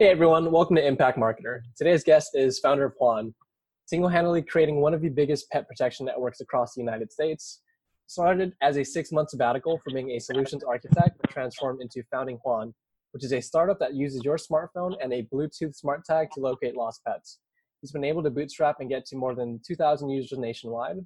Hey everyone, welcome to Impact Marketer. Today's guest is founder of Huan, single-handedly creating one of the biggest pet protection networks across the United States. Started as a six-month sabbatical from being a solutions architect, transformed into founding Huan, which is a startup that uses your smartphone and a Bluetooth smart tag to locate lost pets. He's been able to bootstrap and get to more than 2,000 users nationwide.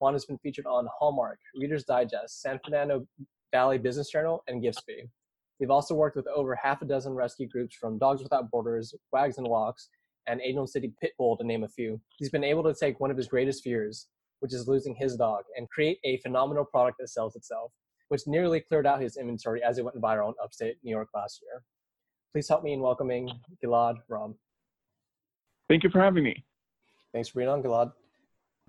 Huan has been featured on Hallmark, Reader's Digest, San Fernando Valley Business Journal, and Gipsby. They've also worked with over half a dozen rescue groups from Dogs Without Borders, Wags and Walks, and Angel City Pitbull, to name a few. He's been able to take one of his greatest fears, which is losing his dog, and create a phenomenal product that sells itself, which nearly cleared out his inventory as it went viral in upstate New York last year. Please help me in welcoming Gilad Ram. Thank you for having me. Thanks for being on, Gilad.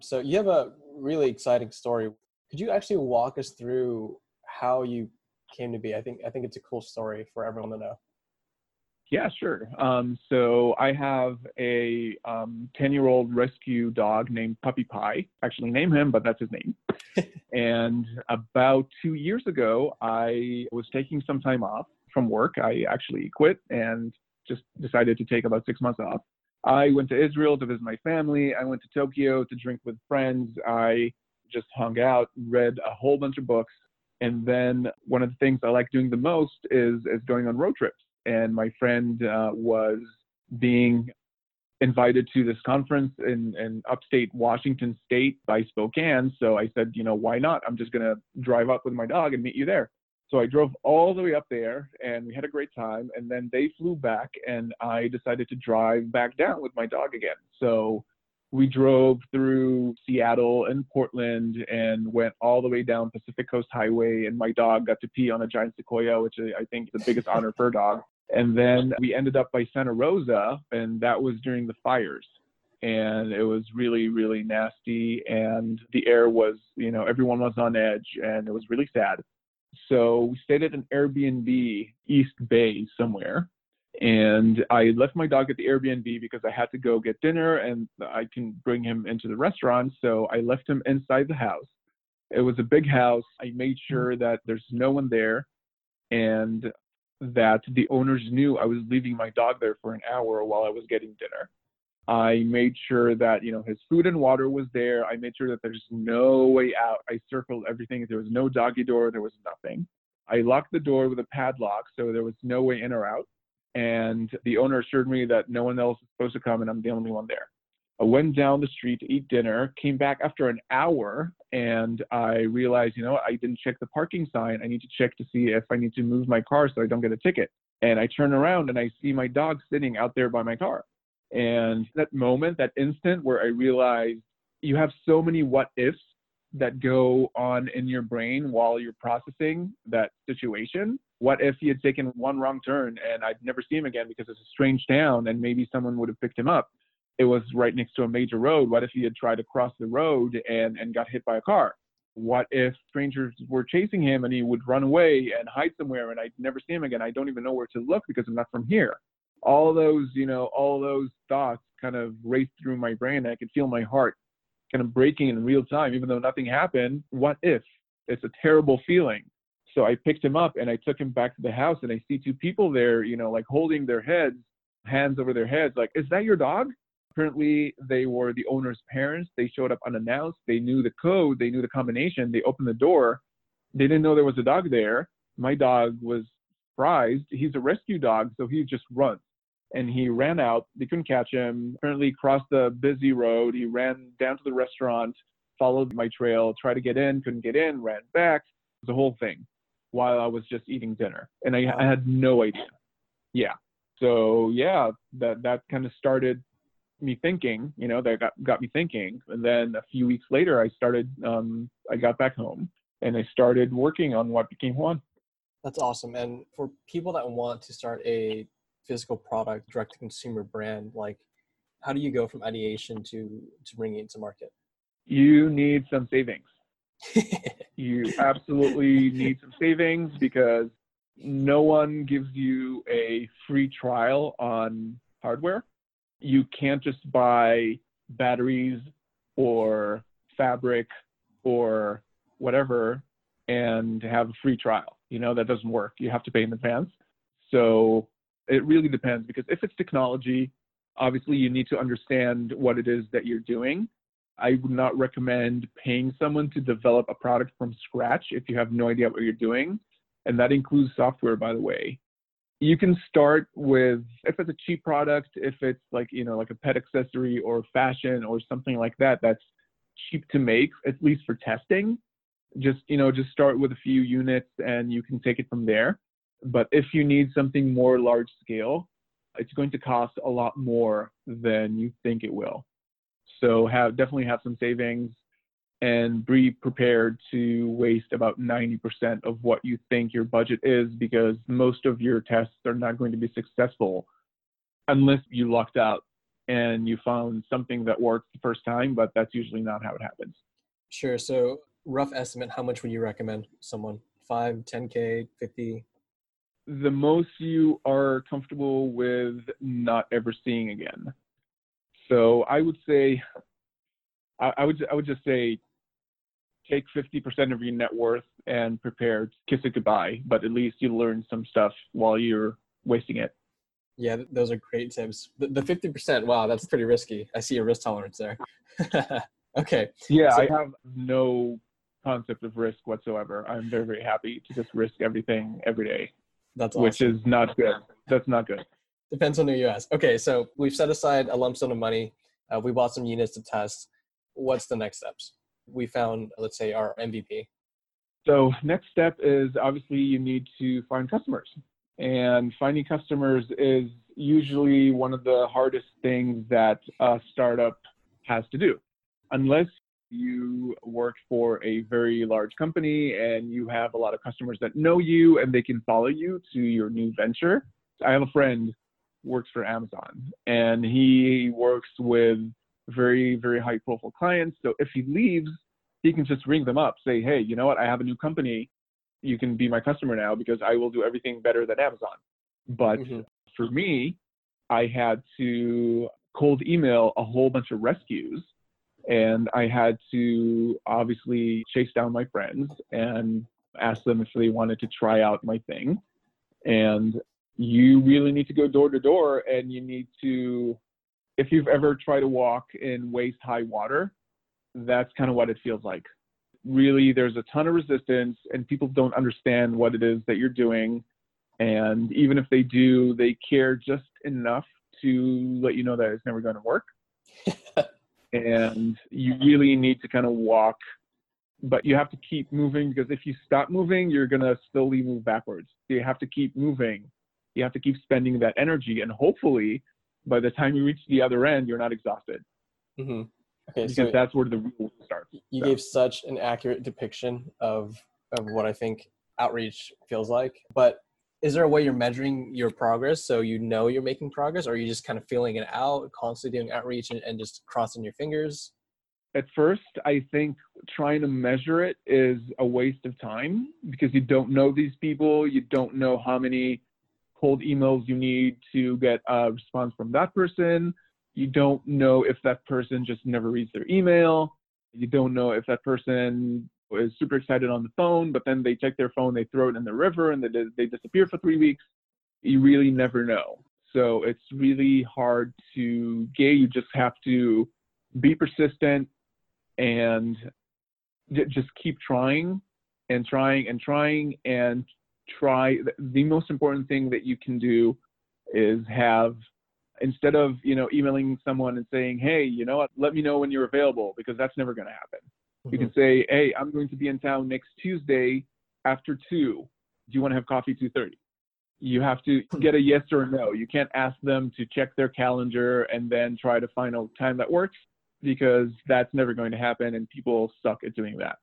So you have a really exciting story. Could you actually walk us through how you came to be. I think I think it's a cool story for everyone to know. Yeah, sure. Um, so I have a 10-year-old um, rescue dog named Puppy Pie. Actually, name him, but that's his name. and about two years ago, I was taking some time off from work. I actually quit and just decided to take about six months off. I went to Israel to visit my family. I went to Tokyo to drink with friends. I just hung out, read a whole bunch of books, and then one of the things I like doing the most is is going on road trips. And my friend uh, was being invited to this conference in, in upstate Washington State by Spokane. So I said, you know, why not? I'm just gonna drive up with my dog and meet you there. So I drove all the way up there and we had a great time. And then they flew back and I decided to drive back down with my dog again. So we drove through Seattle and Portland and went all the way down Pacific Coast Highway. And my dog got to pee on a giant sequoia, which I think is the biggest honor for a dog. And then we ended up by Santa Rosa, and that was during the fires. And it was really, really nasty. And the air was, you know, everyone was on edge, and it was really sad. So we stayed at an Airbnb East Bay somewhere and I left my dog at the Airbnb because I had to go get dinner and I can bring him into the restaurant. So I left him inside the house. It was a big house. I made mm-hmm. sure that there's no one there and that the owners knew I was leaving my dog there for an hour while I was getting dinner. I made sure that, you know, his food and water was there. I made sure that there's no way out. I circled everything. There was no doggy door. There was nothing. I locked the door with a padlock so there was no way in or out and the owner assured me that no one else is supposed to come and I'm the only one there. I went down the street to eat dinner, came back after an hour, and I realized, you know, I didn't check the parking sign. I need to check to see if I need to move my car so I don't get a ticket. And I turn around and I see my dog sitting out there by my car. And that moment, that instant where I realized you have so many what ifs that go on in your brain while you're processing that situation what if he had taken one wrong turn and I'd never see him again because it's a strange town and maybe someone would have picked him up? It was right next to a major road. What if he had tried to cross the road and, and got hit by a car? What if strangers were chasing him and he would run away and hide somewhere and I'd never see him again? I don't even know where to look because I'm not from here. All those, you know, all those thoughts kind of raced through my brain. I could feel my heart kind of breaking in real time, even though nothing happened. What if? It's a terrible feeling so I picked him up and I took him back to the house and I see two people there, you know, like holding their heads, hands over their heads, like, is that your dog? Apparently, they were the owner's parents. They showed up unannounced. They knew the code, they knew the combination. They opened the door. They didn't know there was a dog there. My dog was surprised. He's a rescue dog, so he just runs. And he ran out. They couldn't catch him. Apparently, crossed the busy road. He ran down to the restaurant, followed my trail, tried to get in, couldn't get in, ran back. The whole thing while I was just eating dinner, and I, I had no idea. Yeah. So yeah, that that kind of started me thinking. You know, that got got me thinking, and then a few weeks later, I started. Um, I got back home and I started working on what became Huan. That's awesome. And for people that want to start a physical product, direct to consumer brand, like how do you go from ideation to to bringing it to market? You need some savings you absolutely need some savings because no one gives you a free trial on hardware. You can't just buy batteries or fabric or whatever and have a free trial. You know, that doesn't work. You have to pay in advance. So It really depends because if it's technology, obviously you need to understand what it is that you're doing. I would not recommend paying someone to develop a product from scratch if you have no idea what you're doing. And that includes software, by the way. You can start with, if it's a cheap product, if it's like, you know, like a pet accessory or fashion or something like that, that's cheap to make, at least for testing. Just, you know, just start with a few units and you can take it from there. But if you need something more large scale, it's going to cost a lot more than you think it will. So have definitely have some savings and be prepared to waste about 90% of what you think your budget is because most of your tests are not going to be successful unless you lucked out and you found something that works the first time, but that's usually not how it happens. Sure. So rough estimate, how much would you recommend someone? 5, 10K, 50? The most you are comfortable with not ever seeing again. So I would say, I, I would I would just say, take 50% of your net worth and prepare to kiss it goodbye. But at least you learn some stuff while you're wasting it. Yeah, those are great tips. The, the 50%, wow, that's pretty risky. I see a risk tolerance there. okay. Yeah, so, I have no concept of risk whatsoever. I'm very, very happy to just risk everything every day. That's awesome. Which is not good. That's not good. Depends on who you ask. Okay, so we've set aside a lump sum of money. Uh, we bought some units to test. What's the next steps? We found, let's say, our MVP. So next step is obviously you need to find customers, and finding customers is usually one of the hardest things that a startup has to do, unless you work for a very large company and you have a lot of customers that know you and they can follow you to your new venture. I have a friend works for Amazon and he works with very, very high profile clients. So if he leaves, he can just ring them up, say, hey, you know what? I have a new company. You can be my customer now because I will do everything better than Amazon. But mm-hmm. for me, I had to cold email a whole bunch of rescues and I had to obviously chase down my friends and ask them if they wanted to try out my thing. And you really need to go door to door and you need to if you've ever tried to walk in waist high water that's kind of what it feels like. Really there's a ton of resistance and people don't understand what it is that you're doing. And even if they do they care just enough to let you know that it's never going to work and you really need to kind of walk but you have to keep moving because if you stop moving you're going to slowly move backwards you have to keep moving you have to keep spending that energy and hopefully by the time you reach the other end you're not exhausted mm-hmm. okay because so that's where the real starts you so. gave such an accurate depiction of of what i think outreach feels like but is there a way you're measuring your progress so you know you're making progress or are you just kind of feeling it out constantly doing outreach and, and just crossing your fingers at first i think trying to measure it is a waste of time because you don't know these people you don't know how many cold emails you need to get a response from that person. You don't know if that person just never reads their email. You don't know if that person is super excited on the phone, but then they check their phone, they throw it in the river, and they, they disappear for three weeks. You really never know. So it's really hard to get. You just have to be persistent and just keep trying and trying and trying and try the most important thing that you can do is have instead of you know emailing someone and saying hey you know what let me know when you're available because that's never going to happen mm-hmm. you can say hey i'm going to be in town next tuesday after 2 do you want to have coffee 2.30 you have to hmm. get a yes or a no you can't ask them to check their calendar and then try to find a time that works because that's never going to happen and people suck at doing that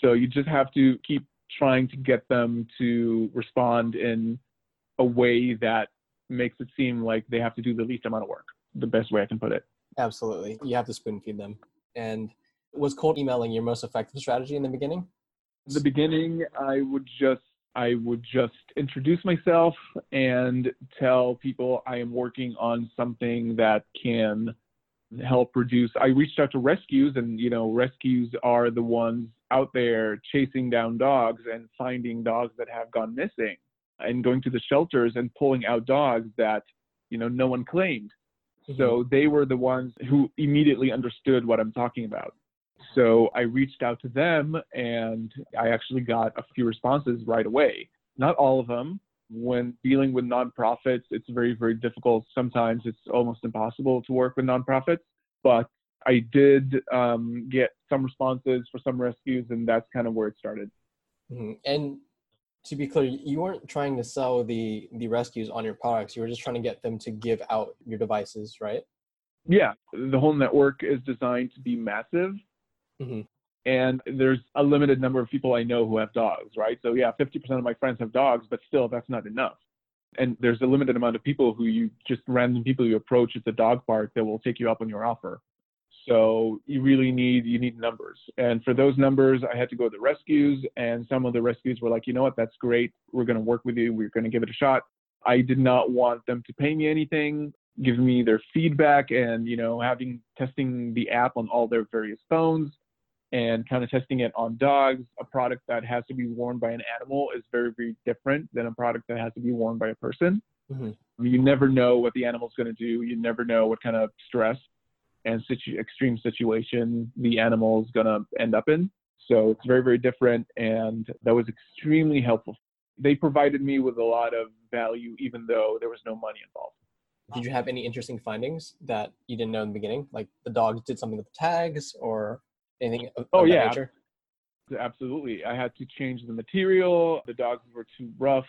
so you just have to keep trying to get them to respond in a way that makes it seem like they have to do the least amount of work. The best way I can put it. Absolutely. You have to spoon feed them. And was cold emailing your most effective strategy in the beginning? In the beginning, I would just I would just introduce myself and tell people I am working on something that can help reduce. I reached out to rescues, and you know, rescues are the ones out there chasing down dogs and finding dogs that have gone missing. and going to the shelters and pulling out dogs that you know no one claimed. Mm-hmm. So they were the ones who immediately understood what I'm talking about. So I reached out to them and I actually got a few responses right away. Not all of them. When dealing with nonprofits, it's very, very difficult. Sometimes it's almost impossible to work with nonprofits. But I did um, get some responses for some rescues, and that's kind of where it started. Mm-hmm. And to be clear, you weren't trying to sell the the rescues on your products. You were just trying to get them to give out your devices, right? Yeah, the whole network is designed to be massive, mm-hmm. and there's a limited number of people I know who have dogs, right? So yeah, 50% of my friends have dogs, but still, that's not enough. And there's a limited amount of people who you just random people you approach at the dog park that will take you up on your offer. So you really need you need numbers. And for those numbers, I had to go to the rescues, and some of the rescues were like, you know what, that's great. We're going to work with you. We're going to give it a shot. I did not want them to pay me anything, give me their feedback, and you know, having testing the app on all their various phones, and kind of testing it on dogs. A product that has to be worn by an animal is very very different than a product that has to be worn by a person. Mm-hmm. You never know what the animal's going to do. You never know what kind of stress and situ- extreme situation the animal is going to end up in. So it's very, very different. And that was extremely helpful. They provided me with a lot of value, even though there was no money involved. Did you have any interesting findings that you didn't know in the beginning? Like the dogs did something with the tags or anything of, oh, yeah. Absolutely. I had to change the material. The dogs were too rough.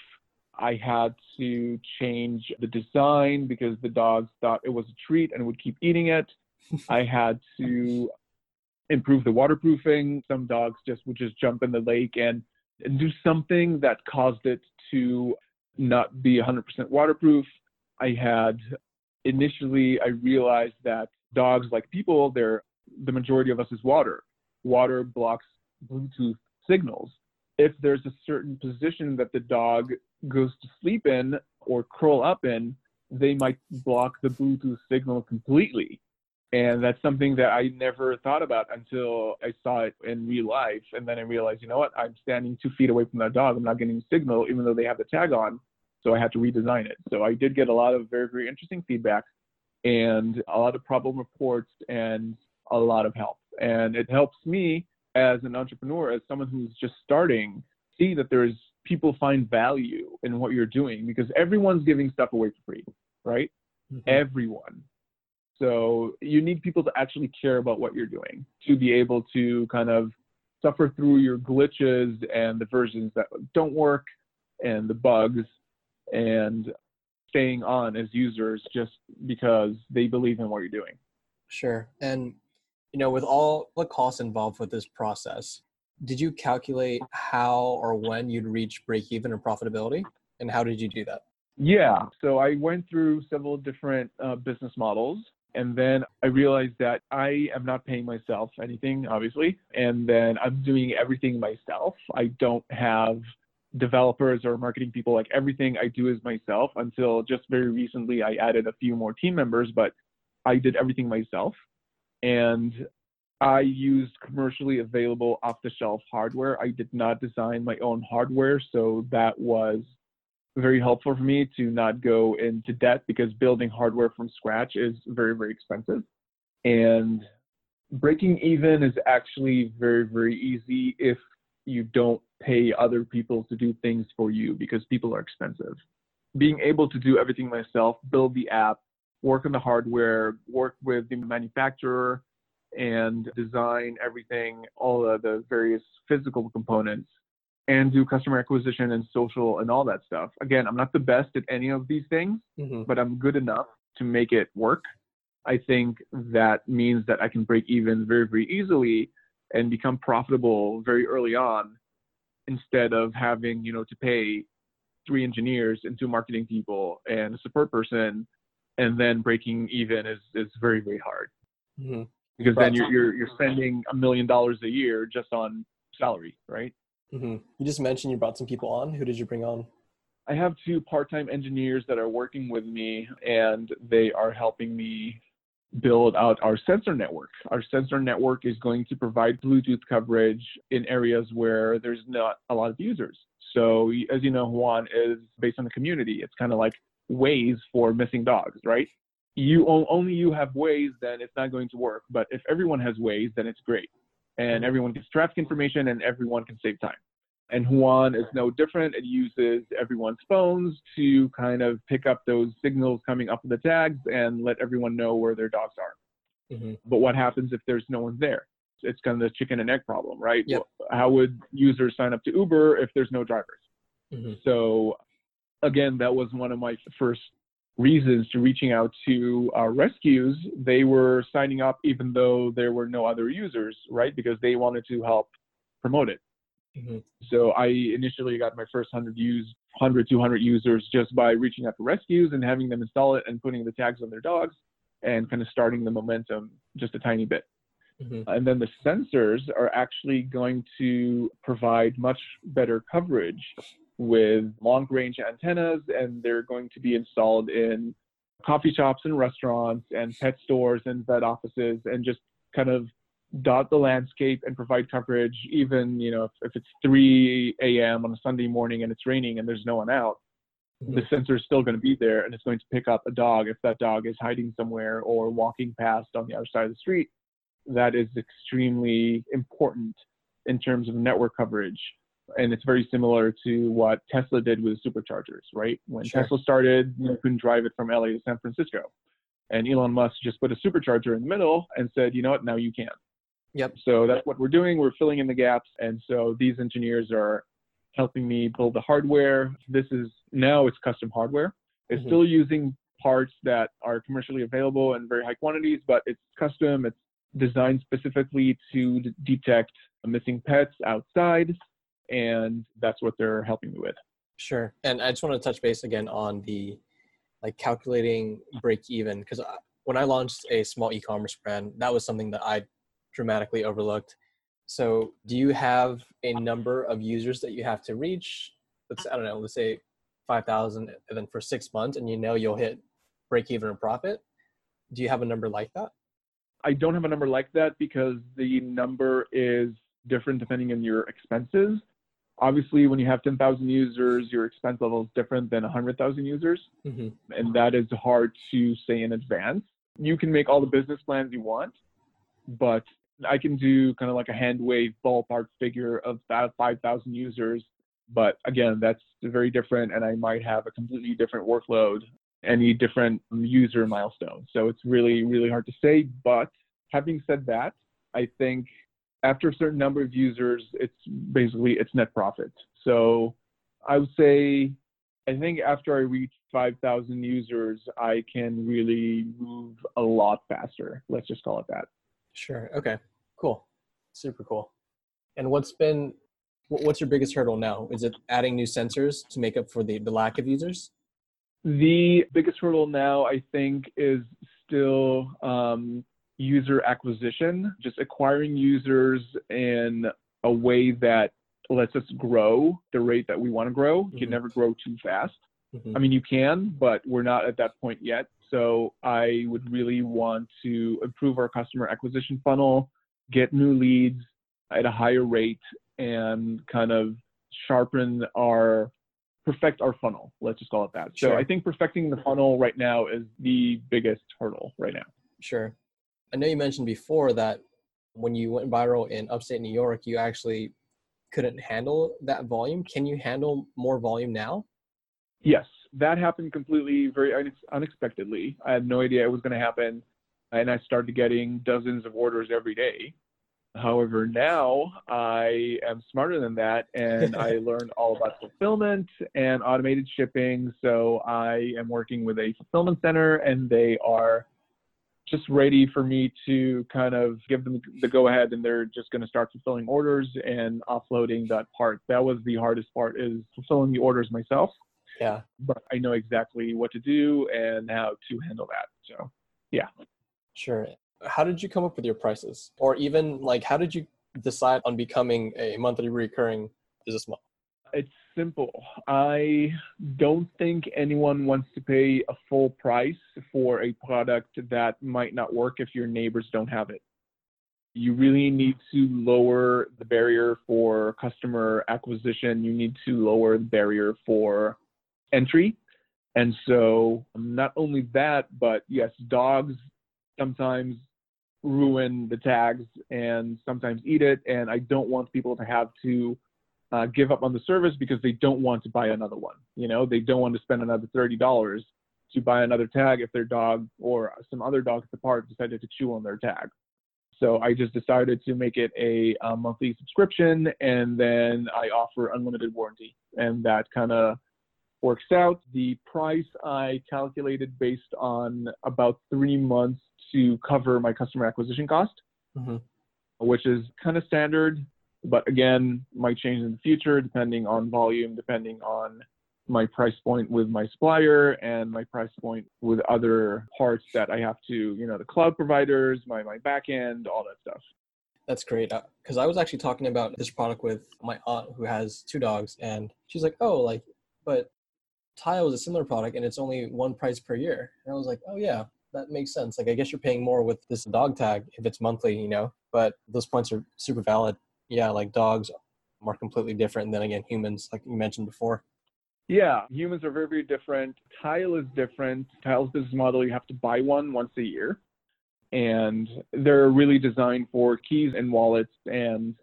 I had to change the design because the dogs thought it was a treat and would keep eating it. I had to improve the waterproofing. Some dogs just would just jump in the lake and, and do something that caused it to not be 100% waterproof. I had initially I realized that dogs like people, they're the majority of us is water. Water blocks Bluetooth signals. If there's a certain position that the dog goes to sleep in or curl up in, they might block the Bluetooth signal completely. And that's something that I never thought about until I saw it in real life. And then I realized, you know what? I'm standing two feet away from that dog. I'm not getting a signal, even though they have the tag on. So I had to redesign it. So I did get a lot of very, very interesting feedback and a lot of problem reports and a lot of help. And it helps me as an entrepreneur, as someone who's just starting, see that there's people find value in what you're doing because everyone's giving stuff away for free, right? Mm-hmm. Everyone. So you need people to actually care about what you're doing to be able to kind of suffer through your glitches and the versions that don't work and the bugs and staying on as users just because they believe in what you're doing. Sure. And you know, with all the costs involved with this process, did you calculate how or when you'd reach break even or profitability? And how did you do that? Yeah. So I went through several different uh, business models and then I realized that I am not paying myself anything, obviously. And then I'm doing everything myself. I don't have developers or marketing people. Like everything I do is myself until just very recently I added a few more team members, but I did everything myself. And I used commercially available off the shelf hardware. I did not design my own hardware. So that was very helpful for me to not go into debt because building hardware from scratch is very, very expensive. And breaking even is actually very, very easy if you don't pay other people to do things for you because people are expensive. Being able to do everything myself, build the app, work on the hardware, work with the manufacturer, and design everything, all of the various physical components and do customer acquisition and social and all that stuff. Again, I'm not the best at any of these things, mm-hmm. but I'm good enough to make it work. I think that means that I can break even very, very easily and become profitable very early on instead of having, you know, to pay three engineers and two marketing people and a support person and then breaking even is, is very, very hard. Mm-hmm. Because then you're, you're, you're spending a million dollars a year just on salary, right? Mm-hmm. You just mentioned you brought some people on. Who did you bring on? I have two part-time engineers that are working with me, and they are helping me build out our sensor network. Our sensor network is going to provide Bluetooth coverage in areas where there's not a lot of users. So, as you know, Huan is based on the community. It's kind of like Waze for missing dogs, right? You only you have Waze, then it's not going to work. But if everyone has Waze, then it's great, and mm-hmm. everyone gets traffic information, and everyone can save time. And Huan is no different. It uses everyone's phones to kind of pick up those signals coming up with the tags and let everyone know where their dogs are. Mm-hmm. But what happens if there's no one there? It's kind of the chicken and egg problem, right? Yep. How would users sign up to Uber if there's no drivers? Mm-hmm. So, again, that was one of my first reasons to reaching out to uh, rescues. They were signing up even though there were no other users, right? Because they wanted to help promote it. Mm-hmm. So I initially got my first 100 use 100 200 users just by reaching out to rescues and having them install it and putting the tags on their dogs and kind of starting the momentum just a tiny bit. Mm-hmm. And then the sensors are actually going to provide much better coverage with long range antennas, and they're going to be installed in coffee shops and restaurants and pet stores and vet offices and just kind of dot the landscape and provide coverage even you know if, if it's 3 a.m on a sunday morning and it's raining and there's no one out mm-hmm. the sensor is still going to be there and it's going to pick up a dog if that dog is hiding somewhere or walking past on the other side of the street that is extremely important in terms of network coverage and it's very similar to what tesla did with superchargers right when sure. tesla started you couldn't drive it from la to san francisco and elon musk just put a supercharger in the middle and said you know what now you can Yep. So that's what we're doing. We're filling in the gaps. And so these engineers are helping me build the hardware. This is now it's custom hardware. It's mm-hmm. still using parts that are commercially available in very high quantities, but it's custom. It's designed specifically to d- detect missing pets outside. And that's what they're helping me with. Sure. And I just want to touch base again on the like calculating break even because when I launched a small e-commerce brand, that was something that I dramatically overlooked. So, do you have a number of users that you have to reach? Let's I don't know, let's say five thousand, and then for six months, and you know you'll hit break even or profit. Do you have a number like that? I don't have a number like that because the number is different depending on your expenses. Obviously, when you have 10,000 users, your expense level is different than 100,000 users. Mm-hmm. And that is hard to say in advance. You can make all the business plans you want, but I can do kind of like a hand wave ballpark figure of about 5,000 users. But again, that's very different, and I might have a completely different workload, any different user milestone. So it's really, really hard to say. But having said that, I think after a certain number of users, it's basically it's net profit. So I would say, I think after I reach 5,000 users, I can really move a lot faster. Let's just call it that. Sure. Okay. Cool. Super cool. And what's been what's your biggest hurdle now? Is it adding new sensors to make up for the, the lack of users? The biggest hurdle now, I think, is still um, user acquisition, just acquiring users in a way that lets us grow the rate that we want to grow. You can mm-hmm. never grow too fast. Mm-hmm. I mean, you can, but we're not at that point yet. So I would really want to improve our customer acquisition funnel, get new leads at a higher rate, and kind of sharpen our perfect our funnel. Let's just call it that. Sure. So I think perfecting the funnel right now is the biggest hurdle right now. Sure. I know you mentioned before that when you went viral in upstate New York, you actually couldn't handle that volume. Can you handle more volume now? Yes that happened completely very unexpectedly. I had no idea it was going to happen, and I started getting dozens of orders every day. However, now I am smarter than that, and I learned all about fulfillment and automated shipping. So I am working with a fulfillment center, and they are just ready for me to kind of give them the go ahead and they're just going to start fulfilling orders and offloading that part. That was the hardest part is fulfilling the orders myself. Yeah. But I know exactly what to do and how to handle that. So, yeah. Sure. How did you come up with your prices? Or even like, how did you decide on becoming a monthly recurring business model? It's simple. I don't think anyone wants to pay a full price for a product that might not work if your neighbors don't have it. You really need to lower the barrier for customer acquisition. You need to lower the barrier for entry. And so, not only that, but yes, dogs sometimes ruin the tags and sometimes eat it. And I don't want people to have to uh, give up on the service because they don't want to buy another one. You know, they don't want to spend another thirty dollars to buy another tag if their dog or some other dog at the park decided to chew on their tag. So I just decided to make it a, a monthly subscription, and then I offer unlimited warranty, and that kind of works out. The price I calculated based on about three months to cover my customer acquisition cost, mm-hmm. which is kind of standard but again, might change in the future depending on volume, depending on my price point with my supplier and my price point with other parts that I have to, you know, the cloud providers, my my back end, all that stuff. That's great. Because uh, I was actually talking about this product with my aunt who has two dogs, and she's like, "Oh, like, but Tile is a similar product, and it's only one price per year." And I was like, "Oh yeah, that makes sense. Like, I guess you're paying more with this dog tag if it's monthly, you know. But those points are super valid yeah, like dogs are completely different than again humans, like you mentioned before. Yeah, humans are very, very different. Tile is different. Tile's business model, you have to buy one once a year. And they're really designed for keys and wallets, and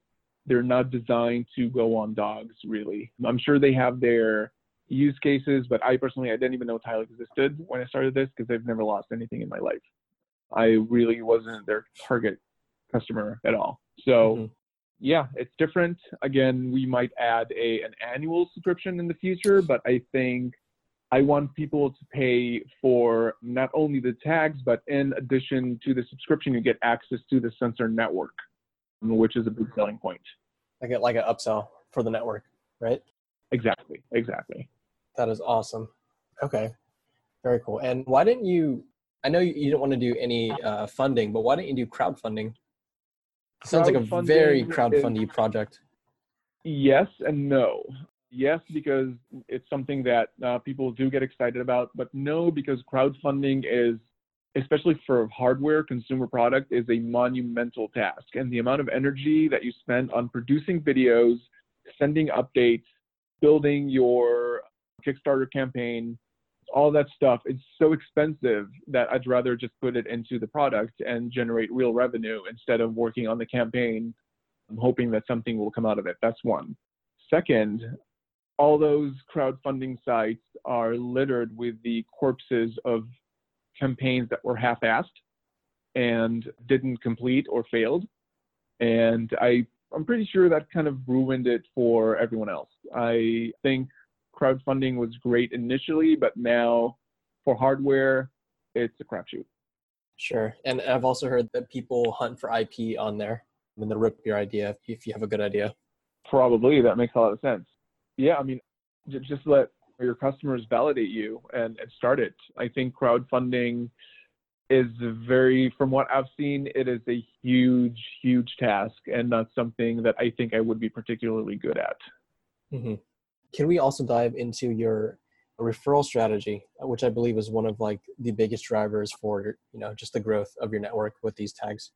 they're not designed to go on dogs, really. I'm sure they have their use cases, but I personally, I didn't even know Tile existed when I started this because I've never lost anything in my life. I really wasn't their target customer at all. So mm-hmm yeah, it's different. Again, we might add a an annual subscription in the future, but I think I want people to pay for not only the tags, but in addition to the subscription, you get access to the sensor network, which is a big selling point. I get like an upsell for the network, right? Exactly, exactly. That is awesome. Okay, very cool. And why didn't you? I know you didn't want to do any uh, funding, but why didn't you do crowdfunding? Sounds like a very crowdfunding project. Yes and no. Yes, because it's something that uh, people do get excited about, but no, because crowdfunding is, especially for hardware consumer product, is a monumental task. And the amount of energy that you spend on producing videos, sending updates, building your Kickstarter campaign, all that stuff it's so expensive that i'd rather just put it into the product and generate real revenue instead of working on the campaign. I'm hoping that something will come out of it. That's one. Second all those crowdfunding sites are littered with the corpses of campaigns that were half-assed and didn't complete or failed. And i i'm pretty sure that kind of ruined it for everyone else. I think crowdfunding was great initially, but now for hardware, it's a crapshoot. Sure. And I've also heard that people hunt for IP on there and they rip your idea if you have a good idea. Probably. That makes a lot of sense. Yeah. I mean, just let your customers validate you and, and start it. I think crowdfunding is very, from what I've seen, it is a huge, huge task and not something that I think I would be particularly good at. Mm-hmm. Can we also dive into your referral strategy, uh, which I believe is one of like the biggest drivers for you know, just the growth of your network with these tags?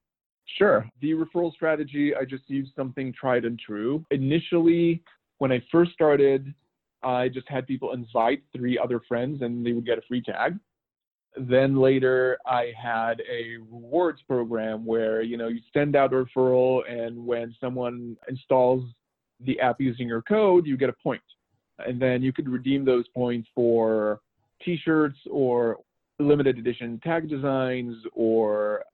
Sure. The referral strategy, I just used something tried and true. Initially, when I first started, I just had people invite three other friends and they would get a free tag. Then later, I had a rewards program where, you know, you send out a referral and when someone installs the app using your code, you get a point and then you could redeem those points for t-shirts or limited edition tag designs or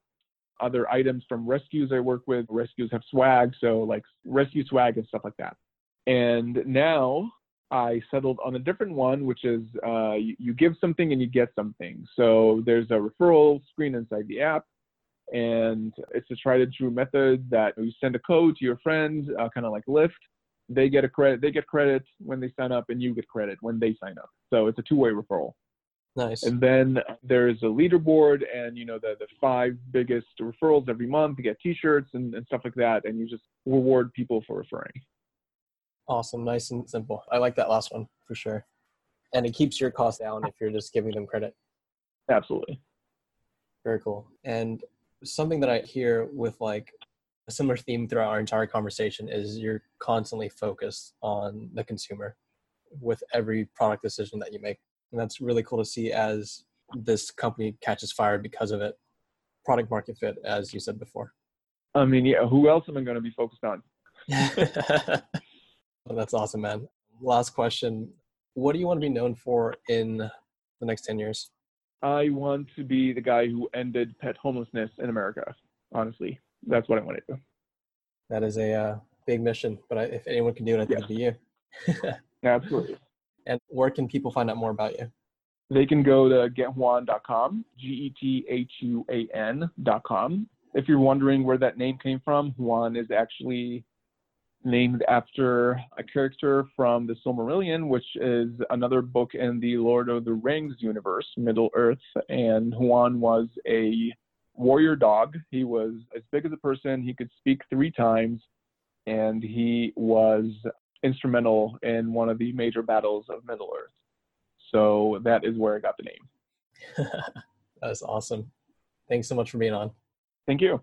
other items from rescues I work with. Rescues have swag, so like rescue swag and stuff like that. And now I settled on a different one, which is uh, you, you, give something and you get something. So there's a referral screen inside the app, and it's a tried and true method that you send a code to your friend, uh, kind of like Lyft, they get a credit they get credit when they sign up and you get credit when they sign up so it's a two-way referral nice and then there's a leaderboard and you know the, the five biggest referrals every month you get t-shirts and, and stuff like that and you just reward people for referring Awesome, nice and simple. I like that last one for sure. And it keeps your cost down if you're just giving them credit. Absolutely. Very cool. And something that I hear with like a similar theme throughout our entire conversation is you're constantly focused on the consumer with every product decision that you make. And that's really cool to see as this company catches fire because of it. Product market fit, as you said before. I mean, yeah, who else am I going to be focused on? well, that's awesome, man. Last question. What do you want to be known for in the next 10 years? I want to be the guy who ended pet homelessness in America. Honestly, that's what I want to do. That is a uh, big mission, but I, if anyone can do it, I think yeah. it'd be you. Absolutely. And where can people find out more about you? They can go to gethuan.com, G E T H U A N.com. If you're wondering where that name came from, Huan is actually named after a character from the Silmarillion, which is another book in the Lord of the Rings universe, Middle Earth. And Huan was a warrior dog. He was as big as a person. He could speak three times, and he was instrumental in one of the major battles of Middle Earth. So that is where I got the name. That's awesome. Thanks so much for being on. Thank you.